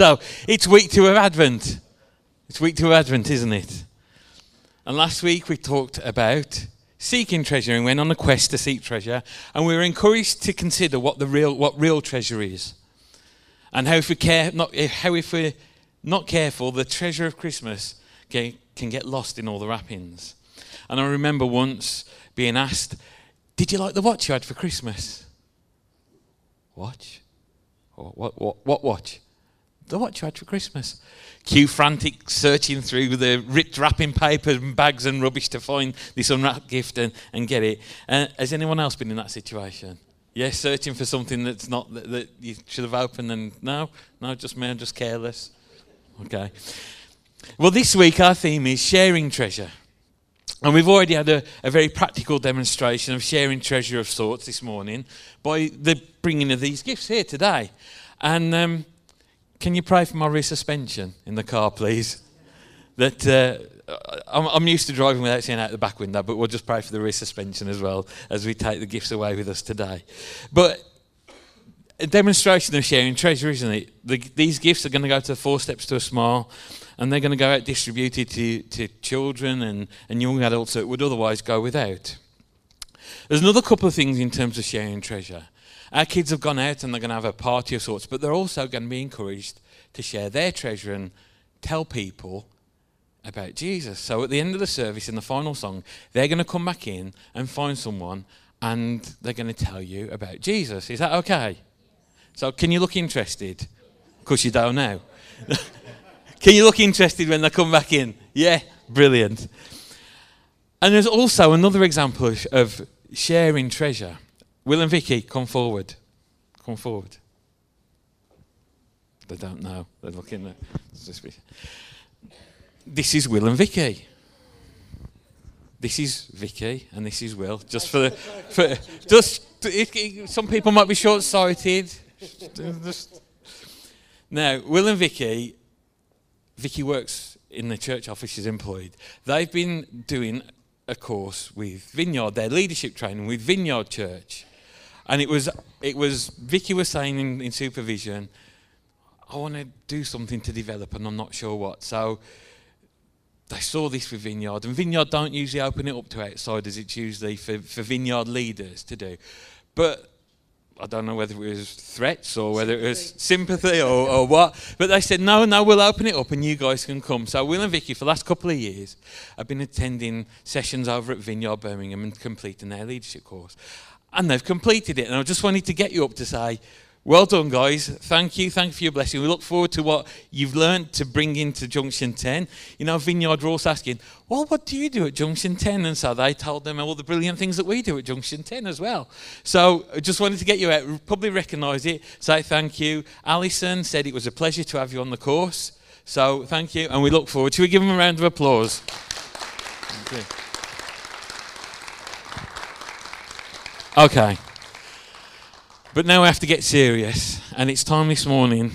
So it's week two of Advent. It's week two of Advent, isn't it? And last week we talked about seeking treasure and went on a quest to seek treasure. And we were encouraged to consider what the real what real treasure is. And how if we care not eh, how if we're not careful, the treasure of Christmas can, can get lost in all the wrappings. And I remember once being asked, Did you like the watch you had for Christmas? Watch? What, what, what, what watch? Watch you had for Christmas. Cue frantic searching through the ripped wrapping paper and bags and rubbish to find this unwrapped gift and, and get it. Uh, has anyone else been in that situation? Yes, searching for something that's not that, that, you should have opened and no, no, just me, I'm just careless. Okay. Well, this week our theme is sharing treasure. And we've already had a, a, very practical demonstration of sharing treasure of sorts this morning by the bringing of these gifts here today. And um, can you pray for my rear suspension in the car, please? That uh, I'm, I'm, used to driving without seeing out the back window, but we'll just pray for the rear suspension as well as we take the gifts away with us today. But a demonstration of sharing treasure, isn't it? The, these gifts are going to go to four steps to a smile and they're going to go out distributed to, to children and, and young adults that would otherwise go without. There's another couple of things in terms of sharing treasure. Our kids have gone out and they're going to have a party of sorts, but they're also going to be encouraged to share their treasure and tell people about Jesus. So at the end of the service, in the final song, they're going to come back in and find someone and they're going to tell you about Jesus. Is that okay? So can you look interested? Because you don't know. Can you look interested when they come back in? Yeah, brilliant. And there's also another example of, of sharing treasure. Will and Vicky, come forward. Come forward. They don't know. They're looking at. This is Will and Vicky. This is Vicky and this is Will. Just for the, for just it, it, some people might be short-sighted. now, Will and Vicky Vicky works in the church office, she's employed. They've been doing a course with Vineyard, their leadership training with Vineyard Church. And it was, it was Vicky was saying in, in supervision, I want to do something to develop and I'm not sure what. So they saw this with Vineyard, and Vineyard don't usually open it up to outsiders, it's usually for, for Vineyard leaders to do. But I don't know whether it was threats or whether it was sympathy or, or what. But they said, no, no, we'll open it up and you guys can come. So Will and Vicky, for the last couple of years, have been attending sessions over at Vineyard Birmingham and completing their leadership course. And they've completed it. And I just wanted to get you up to say, well done, guys. Thank you. Thank you for your blessing. We look forward to what you've learned to bring into Junction 10. You know, Vineyard Ross asking, well, what do you do at Junction 10? And so they told them all the brilliant things that we do at Junction 10 as well. So I just wanted to get you out, probably recognise it, say thank you. Alison said it was a pleasure to have you on the course. So thank you, and we look forward to it. Give them a round of applause. Okay. But now we have to get serious, and it's time this morning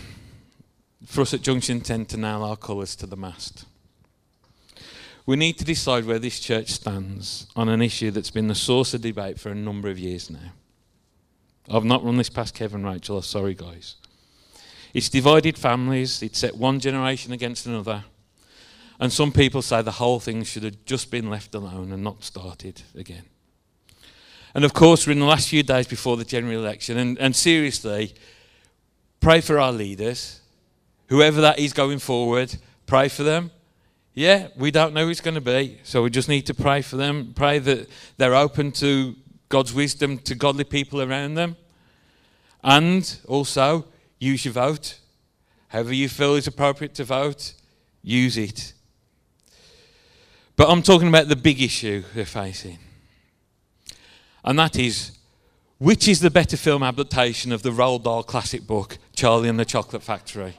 for us at Junction 10 to nail our colours to the mast. We need to decide where this church stands on an issue that's been the source of debate for a number of years now. I've not run this past Kevin Rachel, I'm sorry, guys. It's divided families, it's set one generation against another. And some people say the whole thing should have just been left alone and not started again. And of course, we're in the last few days before the general election. And, and seriously, pray for our leaders. Whoever that is going forward, pray for them. Yeah, we don't know who it's going to be. So we just need to pray for them. Pray that they're open to God's wisdom to godly people around them. And also, use your vote. However you feel is appropriate to vote, use it. But I'm talking about the big issue they're facing and that is which is the better film adaptation of the Roald Dahl classic book, Charlie and the Chocolate Factory?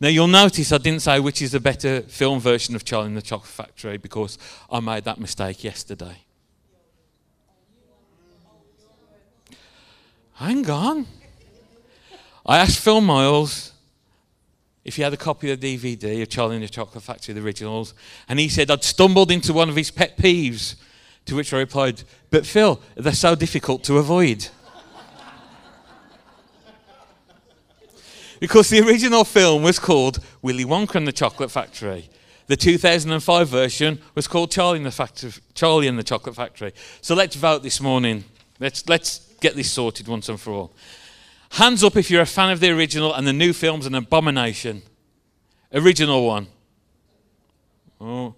Now, you'll notice I didn't say which is the better film version of Charlie and the Chocolate Factory because I made that mistake yesterday. Hang on. I asked Phil Miles if he had a copy of the DVD of Charlie and the Chocolate Factory, the originals, and he said I'd stumbled into one of his pet peeves to which I replied, But Phil, they're so difficult to avoid. Because the original film was called Willy Wonka and the Chocolate Factory. The 2005 version was called Charlie and the, Charlie and the Chocolate Factory. So let's vote this morning. Let's, let's get this sorted once and for all. Hands up if you're a fan of the original and the new film's an abomination. Original one. Oh.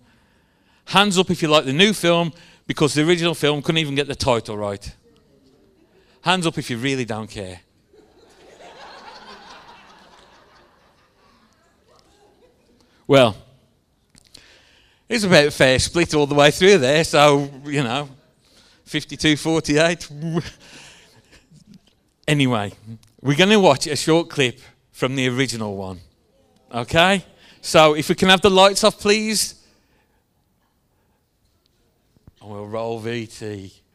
Hands up if you like the new film because the original film couldn't even get the title right. Hands up if you really don't care. well, it's about fair split all the way through there, so, you know, 52 48. anyway, we're going to watch a short clip from the original one. Okay? So if we can have the lights off, please. We'll roll VT.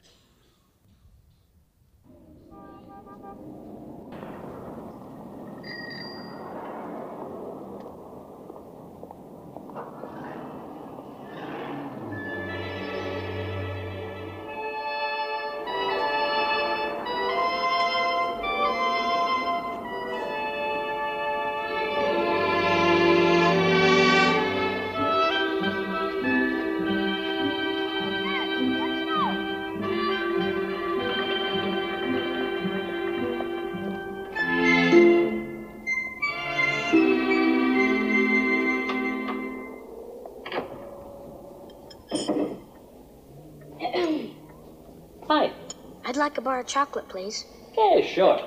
Like a bar of chocolate, please. Yeah, sure.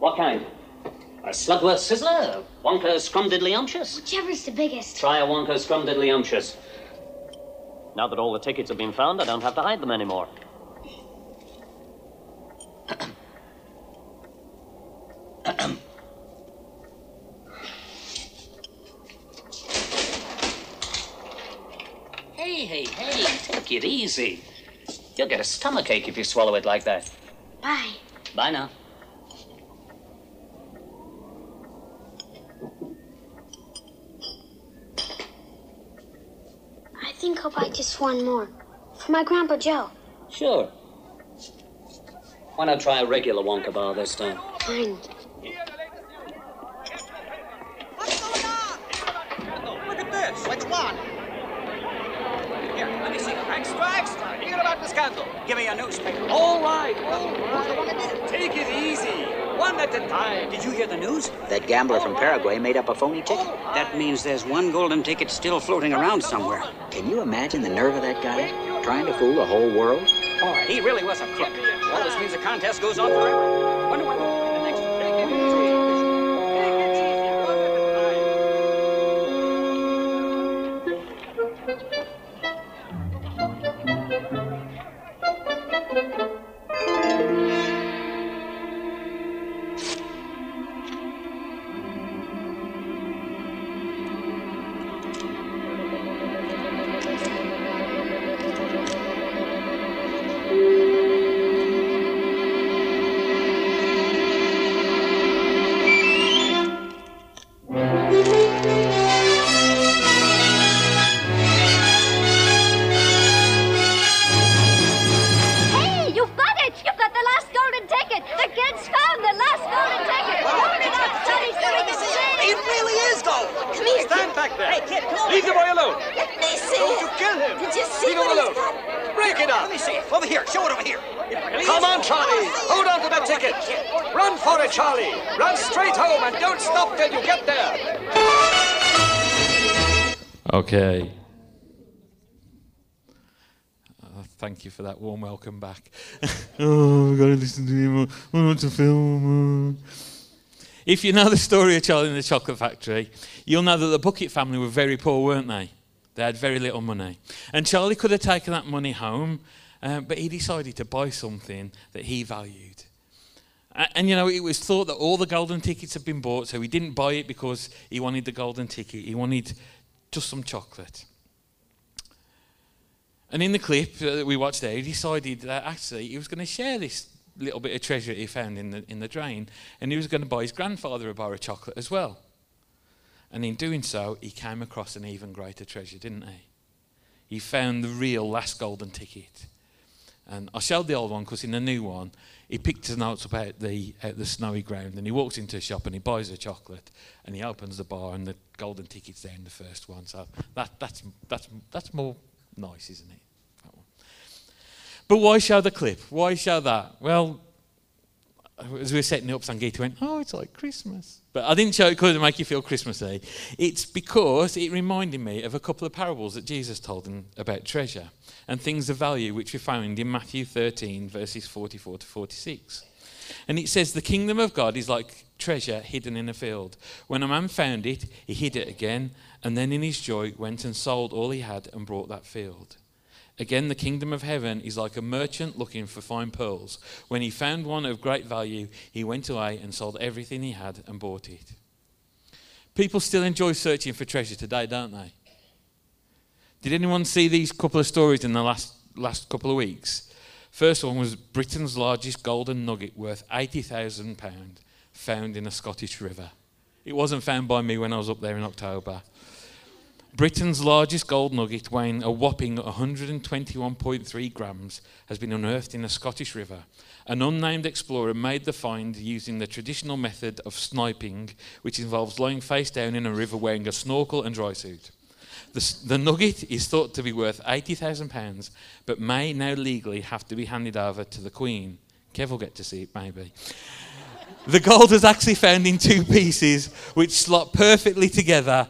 What kind? A Slugworth Sizzler? A Wonka Scrumdiddlyumptious? Whichever's the biggest. Try a Wonka Scrumdiddlyumptious. Now that all the tickets have been found, I don't have to hide them anymore. hey, hey, hey, take it easy. You'll get a stomachache if you swallow it like that. Bye. Bye now. I think I'll buy just one more. For my Grandpa Joe. Sure. Why not try a regular Wonka bar this time? Fine. What's going on? Look at this. Which one? Here, let me see. Extra, extra. Hear about the scandal. Give me a newspaper. All right, all right. Take it easy. One at a time. Did you hear the news? That gambler from Paraguay made up a phony ticket. That means there's one golden ticket still floating around somewhere. Can you imagine the nerve of that guy? Trying to fool the whole world? Boy, he really was a crook. Well, this means the contest goes on forever. Wonder what ticket! The kids found the last golden ticket! Hold it up, Sonny, so we can see! It really is gold. Come here. Stand back there. Hey, kid, come over Leave the boy alone. Let me see Don't it. you kill him. Did you see Leave him what he's alone. got? Break it up. Let me see it. Over here. Show it over here. It really Come on, Charlie. Oh, Hold on to that ticket. Run for it, Charlie. Run straight home and don't stop till you get there. Okay. Uh, thank you for that warm welcome back. oh, we've got to listen to him. Want to film. If you know the story of Charlie and the Chocolate Factory, you'll know that the Bucket family were very poor, weren't they? They had very little money. And Charlie could have taken that money home, uh, but he decided to buy something that he valued. A- And you know, it was thought that all the golden tickets had been bought, so he didn't buy it because he wanted the golden ticket. He wanted just some chocolate. And in the clip that we watched there, he decided that actually he was going to share this little bit of treasure he found in the, in the drain, and he was going to buy his grandfather a bar of chocolate as well. And in doing so, he came across an even greater treasure, didn't he? He found the real last golden ticket. And I showed the old one because in the new one, he picked his notes up out the, out the snowy ground and he walks into a shop and he buys a chocolate and he opens the bar and the golden ticket's there in the first one. So that, that's, that's, that's more nice, isn't it? That one. But why show the clip? Why show that? Well, as we were setting it up, Sangita went, Oh, it's like Christmas. But I didn't show it because it make you feel Christmassy. It's because it reminded me of a couple of parables that Jesus told them about treasure and things of value, which we found in Matthew 13, verses 44 to 46. And it says, The kingdom of God is like treasure hidden in a field. When a man found it, he hid it again, and then in his joy went and sold all he had and bought that field. Again, the kingdom of heaven is like a merchant looking for fine pearls. When he found one of great value, he went away and sold everything he had and bought it. People still enjoy searching for treasure today, don't they? Did anyone see these couple of stories in the last, last couple of weeks? First one was Britain's largest golden nugget worth £80,000 found in a Scottish river. It wasn't found by me when I was up there in October. Britain's largest gold nugget, weighing a whopping 121.3 grams, has been unearthed in a Scottish river. An unnamed explorer made the find using the traditional method of sniping, which involves lying face down in a river wearing a snorkel and dry suit. The, the nugget is thought to be worth £80,000, but may now legally have to be handed over to the Queen. Kev will get to see it, maybe. the gold was actually found in two pieces, which slot perfectly together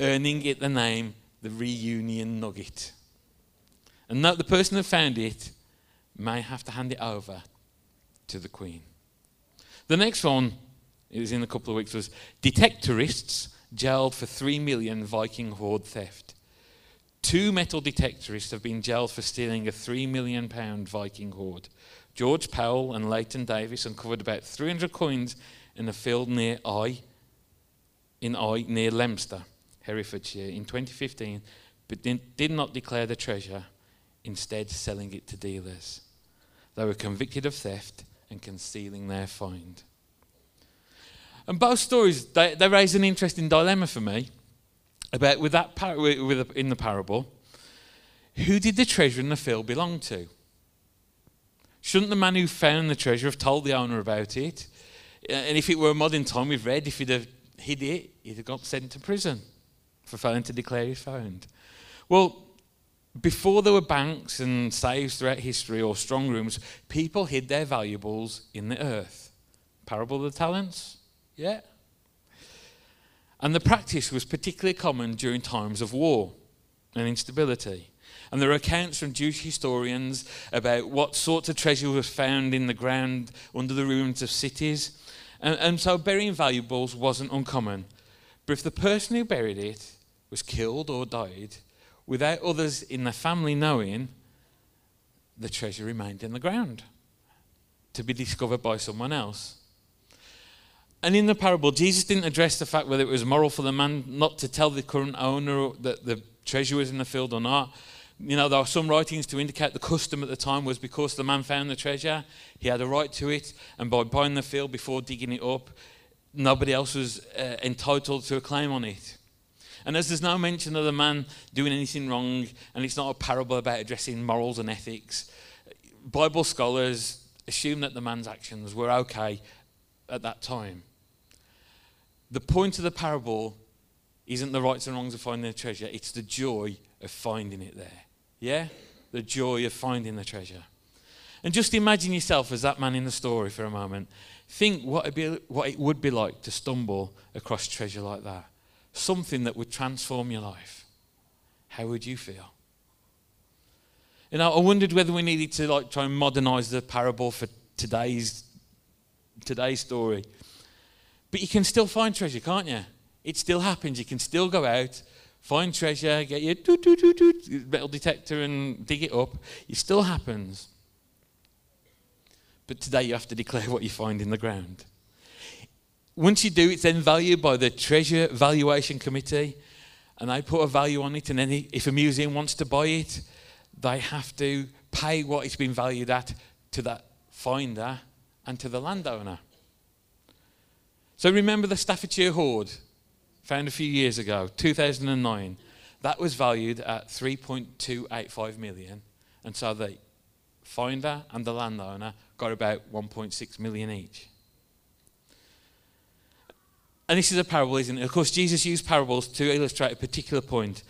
earning it the name the Reunion Nugget. And note the person who found it may have to hand it over to the Queen. The next one, is in a couple of weeks, was detectorists jailed for 3 million Viking hoard theft. Two metal detectorists have been jailed for stealing a 3 million pound Viking hoard. George Powell and Layton Davies uncovered about 300 coins in a field near Eye, in Eye near Leominster. Herefordshire in 2015, but did not declare the treasure, instead, selling it to dealers. They were convicted of theft and concealing their find. And both stories, they, they raise an interesting dilemma for me about with that par- with, in the parable. Who did the treasure in the field belong to? Shouldn't the man who found the treasure have told the owner about it? And if it were a modern time, we've read, if he'd have hid it, he'd have got sent to prison for failing to declare his found. Well, before there were banks and safes throughout history or strong rooms, people hid their valuables in the earth. Parable of the talents? Yeah. And the practice was particularly common during times of war and instability. And there are accounts from Jewish historians about what sorts of treasure was found in the ground under the ruins of cities. And, and so burying valuables wasn't uncommon. But if the person who buried it was killed or died without others in the family knowing, the treasure remained in the ground to be discovered by someone else. And in the parable, Jesus didn't address the fact whether it was moral for the man not to tell the current owner that the treasure was in the field or not. You know, there are some writings to indicate the custom at the time was because the man found the treasure, he had a right to it, and by buying the field before digging it up, nobody else was uh, entitled to a claim on it. And as there's no mention of the man doing anything wrong, and it's not a parable about addressing morals and ethics, Bible scholars assume that the man's actions were okay at that time. The point of the parable isn't the rights and wrongs of finding the treasure, it's the joy of finding it there. Yeah? The joy of finding the treasure. And just imagine yourself as that man in the story for a moment. Think what, be, what it would be like to stumble across treasure like that something that would transform your life, how would you feel? You know, I wondered whether we needed to like try and modernize the parable for today's today's story. But you can still find treasure, can't you? It still happens. You can still go out, find treasure, get your doot, doot, doot, doot, metal detector and dig it up. It still happens. But today you have to declare what you find in the ground. Once you do, it's then valued by the Treasure Valuation Committee, and they put a value on it. And then, if a museum wants to buy it, they have to pay what it's been valued at to that finder and to the landowner. So, remember the Staffordshire hoard found a few years ago, 2009. That was valued at 3.285 million, and so the finder and the landowner got about 1.6 million each. And this is a parable, isn't it? Of course, Jesus used parables to illustrate a particular point.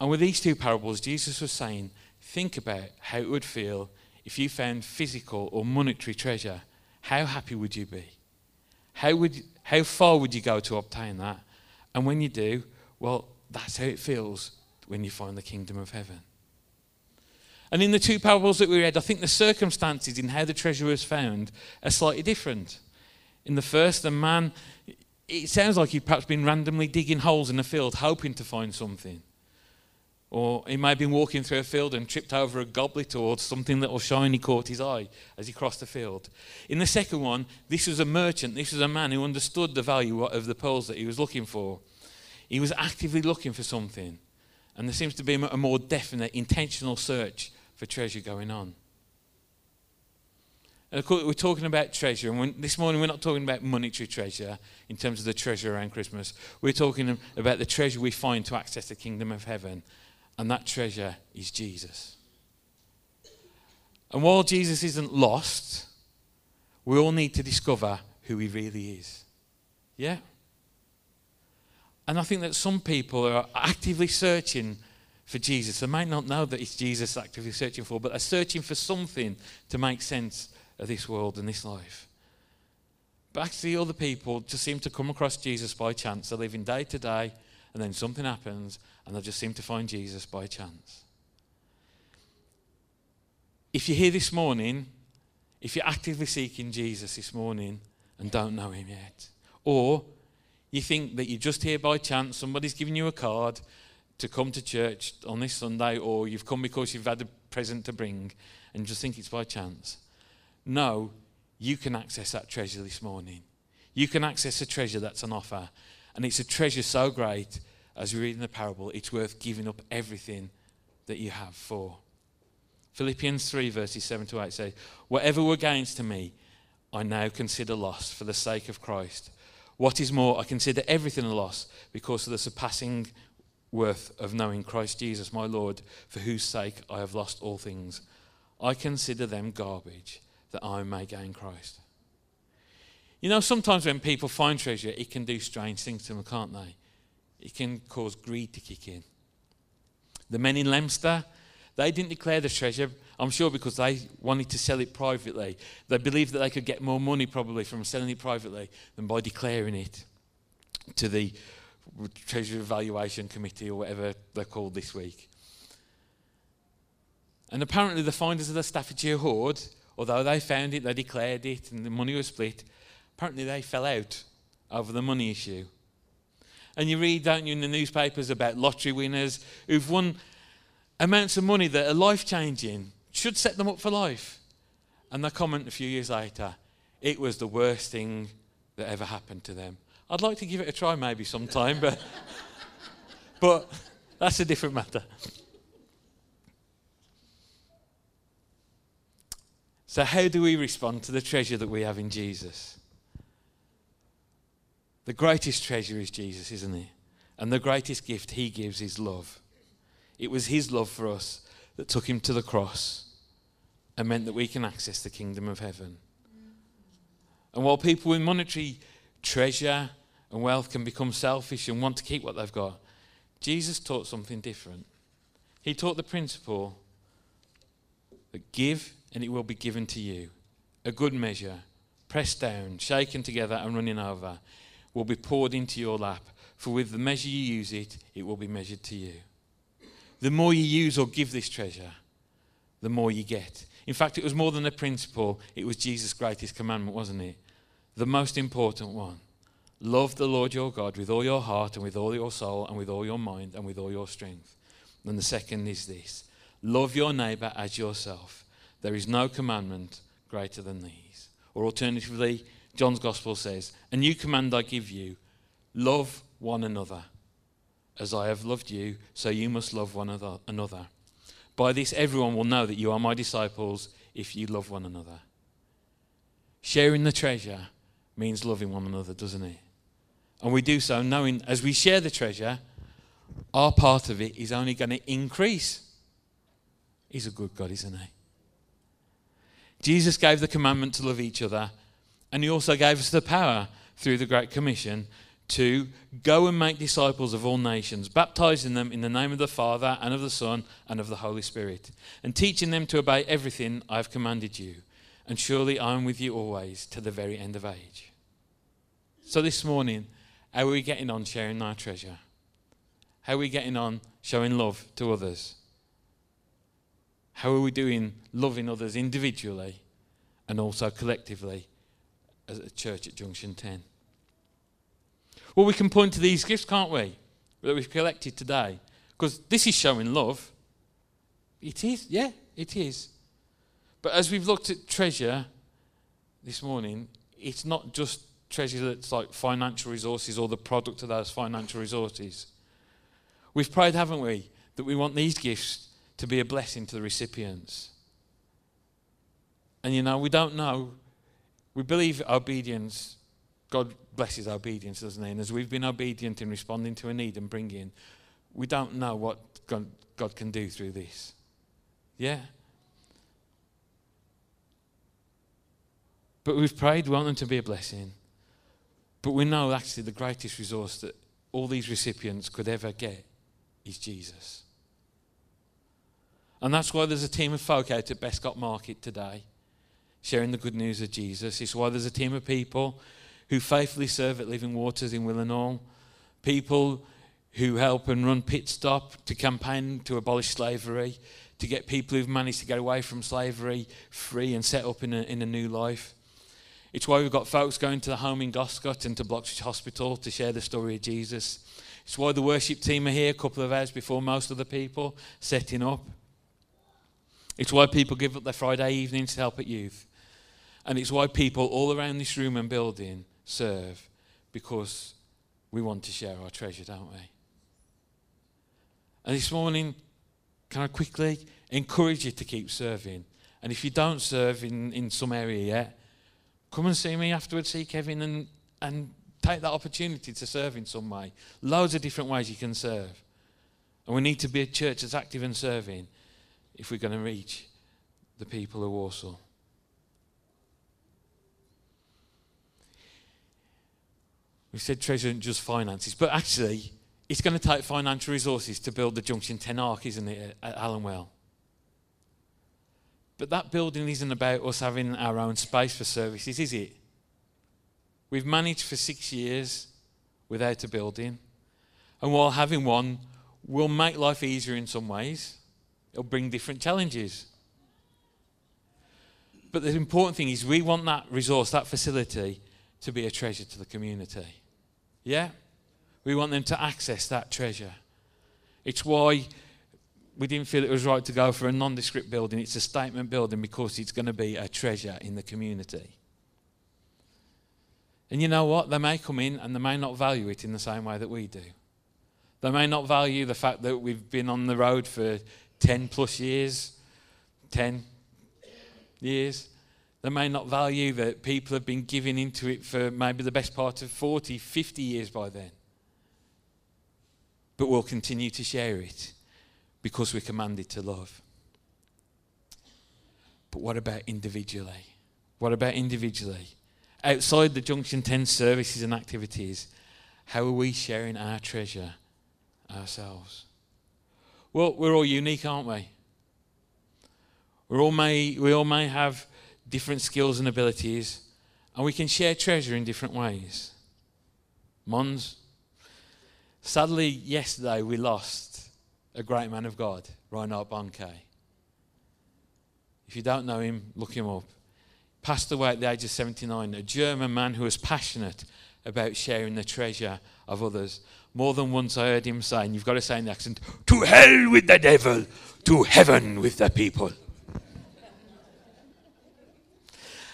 And with these two parables, Jesus was saying, think about how it would feel if you found physical or monetary treasure. How happy would you be? How, would, how far would you go to obtain that? And when you do, well, that's how it feels when you find the kingdom of heaven. And in the two parables that we read, I think the circumstances in how the treasure was found are slightly different. In the first, the man, it sounds like he'd perhaps been randomly digging holes in the field, hoping to find something. Or he may have been walking through a field and tripped over a goblet or something little shiny caught his eye as he crossed the field. In the second one, this was a merchant, this was a man who understood the value of the pearls that he was looking for. He was actively looking for something. And there seems to be a more definite, intentional search for treasure going on. And of course, we're talking about treasure, and when, this morning we're not talking about monetary treasure in terms of the treasure around Christmas. We're talking about the treasure we find to access the kingdom of heaven, and that treasure is Jesus. And while Jesus isn't lost, we all need to discover who he really is. Yeah? And I think that some people are actively searching for Jesus. They might not know that it's Jesus actively searching for, but they're searching for something to make sense of this world and this life. But actually, other people just seem to come across Jesus by chance. They're living day to day, and then something happens, and they just seem to find Jesus by chance. If you're here this morning, if you're actively seeking Jesus this morning and don't know him yet, or you think that you're just here by chance, somebody's giving you a card, to come to church on this Sunday, or you've come because you've had a present to bring and just think it's by chance. No, you can access that treasure this morning. You can access a treasure that's on offer. And it's a treasure so great, as we read in the parable, it's worth giving up everything that you have for. Philippians 3, verses 7 to 8 say, Whatever were gains to me, I now consider loss for the sake of Christ. What is more, I consider everything a loss because of the surpassing worth of knowing Christ Jesus, my Lord, for whose sake I have lost all things. I consider them garbage that I may gain Christ. You know, sometimes when people find treasure, it can do strange things to them, can't they? It can cause greed to kick in. The men in Leominster, they didn't declare the treasure, I'm sure because they wanted to sell it privately. They believed that they could get more money probably from selling it privately than by declaring it to the Treasure Evaluation Committee or whatever they're called this week. And apparently, the finders of the Staffordshire hoard, although they found it, they declared it, and the money was split, apparently they fell out over the money issue. And you read, don't you, in the newspapers about lottery winners who've won amounts of money that are life changing, should set them up for life. And they comment a few years later, it was the worst thing that ever happened to them. I'd like to give it a try maybe sometime, but, but that's a different matter. So, how do we respond to the treasure that we have in Jesus? The greatest treasure is Jesus, isn't it? And the greatest gift he gives is love. It was his love for us that took him to the cross and meant that we can access the kingdom of heaven. And while people with monetary treasure and wealth can become selfish and want to keep what they've got. Jesus taught something different. He taught the principle that give and it will be given to you. A good measure, pressed down, shaken together, and running over, will be poured into your lap. For with the measure you use it, it will be measured to you. The more you use or give this treasure, the more you get. In fact, it was more than a principle, it was Jesus' greatest commandment, wasn't it? The most important one. Love the Lord your God with all your heart and with all your soul and with all your mind and with all your strength. And the second is this love your neighbor as yourself. There is no commandment greater than these. Or alternatively, John's gospel says, A new command I give you love one another. As I have loved you, so you must love one another. By this, everyone will know that you are my disciples if you love one another. Sharing the treasure means loving one another, doesn't it? And we do so knowing as we share the treasure, our part of it is only going to increase. He's a good God, isn't he? Jesus gave the commandment to love each other, and he also gave us the power through the Great Commission to go and make disciples of all nations, baptizing them in the name of the Father and of the Son and of the Holy Spirit, and teaching them to obey everything I have commanded you. And surely I am with you always to the very end of age. So this morning, how are we getting on sharing our treasure? How are we getting on showing love to others? How are we doing loving others individually and also collectively as a church at Junction 10? Well, we can point to these gifts, can't we? That we've collected today. Because this is showing love. It is, yeah, it is. But as we've looked at treasure this morning, it's not just treasure that's like financial resources or the product of those financial resources. We've prayed, haven't we, that we want these gifts to be a blessing to the recipients. And you know, we don't know. We believe obedience, God blesses obedience, doesn't He? And as we've been obedient in responding to a need and bringing, we don't know what God, God can do through this. Yeah? But we've prayed, we want them to be a blessing. But we know actually the greatest resource that all these recipients could ever get is Jesus. And that's why there's a team of folk out at Bescot Market today sharing the good news of Jesus. It's why there's a team of people who faithfully serve at Living Waters in Willenhall, people who help and run Pit Stop to campaign to abolish slavery, to get people who've managed to get away from slavery free and set up in a, in a new life. It's why we've got folks going to the home in Goscote and to Bloxwich Hospital to share the story of Jesus. It's why the worship team are here a couple of hours before most of the people setting up. It's why people give up their Friday evenings to help at youth. And it's why people all around this room and building serve because we want to share our treasure, don't we? And this morning, can I quickly encourage you to keep serving? And if you don't serve in, in some area yet, come and see me afterwards, see Kevin, and, and take that opportunity to serve in some way. Loads of different ways you can serve. And we need to be a church that's active and serving if we're going to reach the people of Walsall. We said treasure isn't just finances, but actually, it's going to take financial resources to build the Junction 10 Arc, isn't it, at Alumwell? But that building isn't about us having our own space for services, is it? We've managed for six years without a building. And while having one will make life easier in some ways, it'll bring different challenges. But the important thing is, we want that resource, that facility, to be a treasure to the community. Yeah? We want them to access that treasure. It's why we didn't feel it was right to go for a nondescript building. It's a statement building because it's going to be a treasure in the community. And you know what? They may come in and they may not value it in the same way that we do. They may not value the fact that we've been on the road for 10 plus years, 10 years. They may not value that people have been giving into it for maybe the best part of 40, 50 years by then. But we'll continue to share it because we're commanded to love. But what about individually? What about individually? Outside the Junction 10 services and activities, how are we sharing our treasure ourselves? Well, we're all unique, aren't we? We're all may, we all may have different skills and abilities, and we can share treasure in different ways. Mons, sadly, yesterday we lost a great man of God, Reinhard Bonnke. If you don't know him, look him up. Passed away at the age of 79, a German man who was passionate about sharing the treasure of others. More than once I heard him saying, you've got to say in the accent, to hell with the devil, to heaven with the people.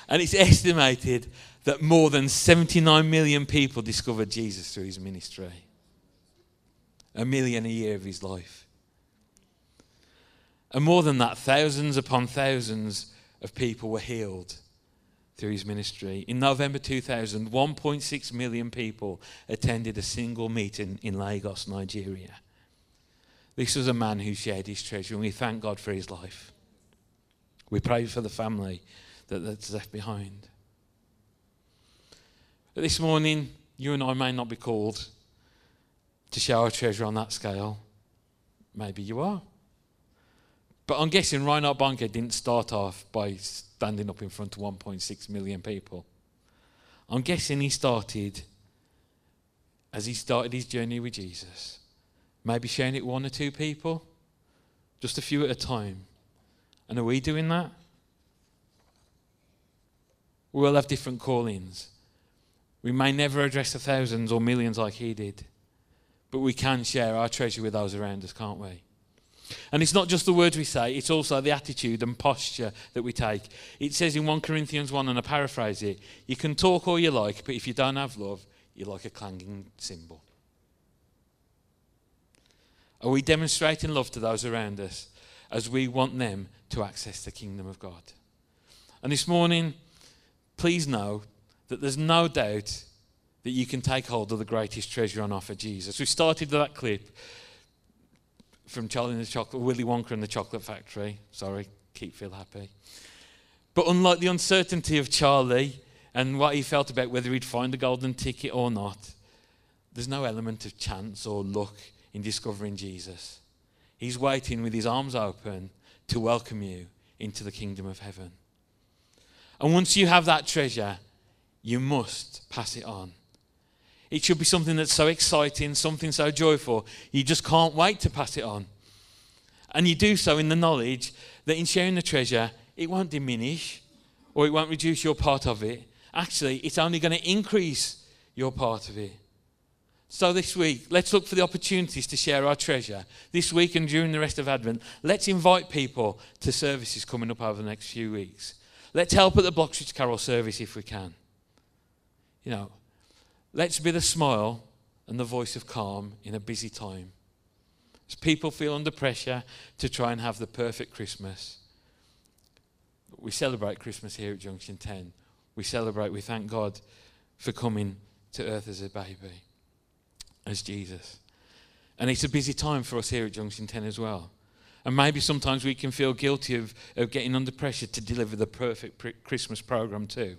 And it's estimated that more than 79 million people discovered Jesus through his ministry. A million a year of his life. And more than that, thousands upon thousands of people were healed through his ministry. In November 2000, 1.6 million people attended a single meeting in Lagos, Nigeria. This was a man who shared his treasure, and we thank God for his life. We pray for the family that, that's left behind. But this morning, you and I may not be called to share our treasure on that scale. Maybe you are. But I'm guessing Reinhard Bonnke didn't start off by standing up in front of 1.6 million people. I'm guessing he started as he started his journey with Jesus. Maybe sharing it with one or two people, just a few at a time. And are we doing that? We all have different callings. We may never address the thousands or millions like he did, but we can share our treasure with those around us, can't we? And it's not just the words we say, it's also the attitude and posture that we take. It says in 1 Corinthians 1, and I paraphrase it you can talk all you like, but if you don't have love, you're like a clanging cymbal. Are we demonstrating love to those around us as we want them to access the kingdom of God? And this morning, please know that there's no doubt that you can take hold of the greatest treasure on offer, Jesus. We started that clip from Charlie and the Chocolate, Willy Wonka and the Chocolate Factory. Sorry, keep Phil happy. But unlike the uncertainty of Charlie and what he felt about whether he'd find a golden ticket or not, there's no element of chance or luck in discovering Jesus. He's waiting with his arms open to welcome you into the kingdom of heaven. And once you have that treasure, you must pass it on. It should be something that's so exciting, something so joyful, you just can't wait to pass it on. And you do so in the knowledge that in sharing the treasure, it won't diminish or it won't reduce your part of it. Actually, it's only going to increase your part of it. So, this week, let's look for the opportunities to share our treasure. This week and during the rest of Advent, let's invite people to services coming up over the next few weeks. Let's help at the Bloxwich Carol service if we can. You know, Let's be the smile and the voice of calm in a busy time. As people feel under pressure to try and have the perfect Christmas, we celebrate Christmas here at Junction 10. We celebrate, we thank God for coming to earth as a baby, as Jesus. And it's a busy time for us here at Junction 10 as well. And maybe sometimes we can feel guilty of, of getting under pressure to deliver the perfect Christmas program too.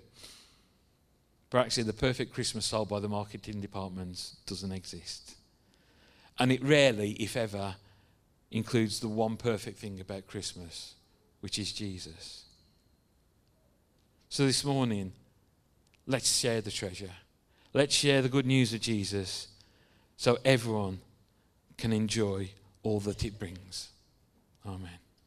But actually, the perfect Christmas sold by the marketing departments doesn't exist. And it rarely, if ever, includes the one perfect thing about Christmas, which is Jesus. So this morning, let's share the treasure. Let's share the good news of Jesus so everyone can enjoy all that it brings. Amen.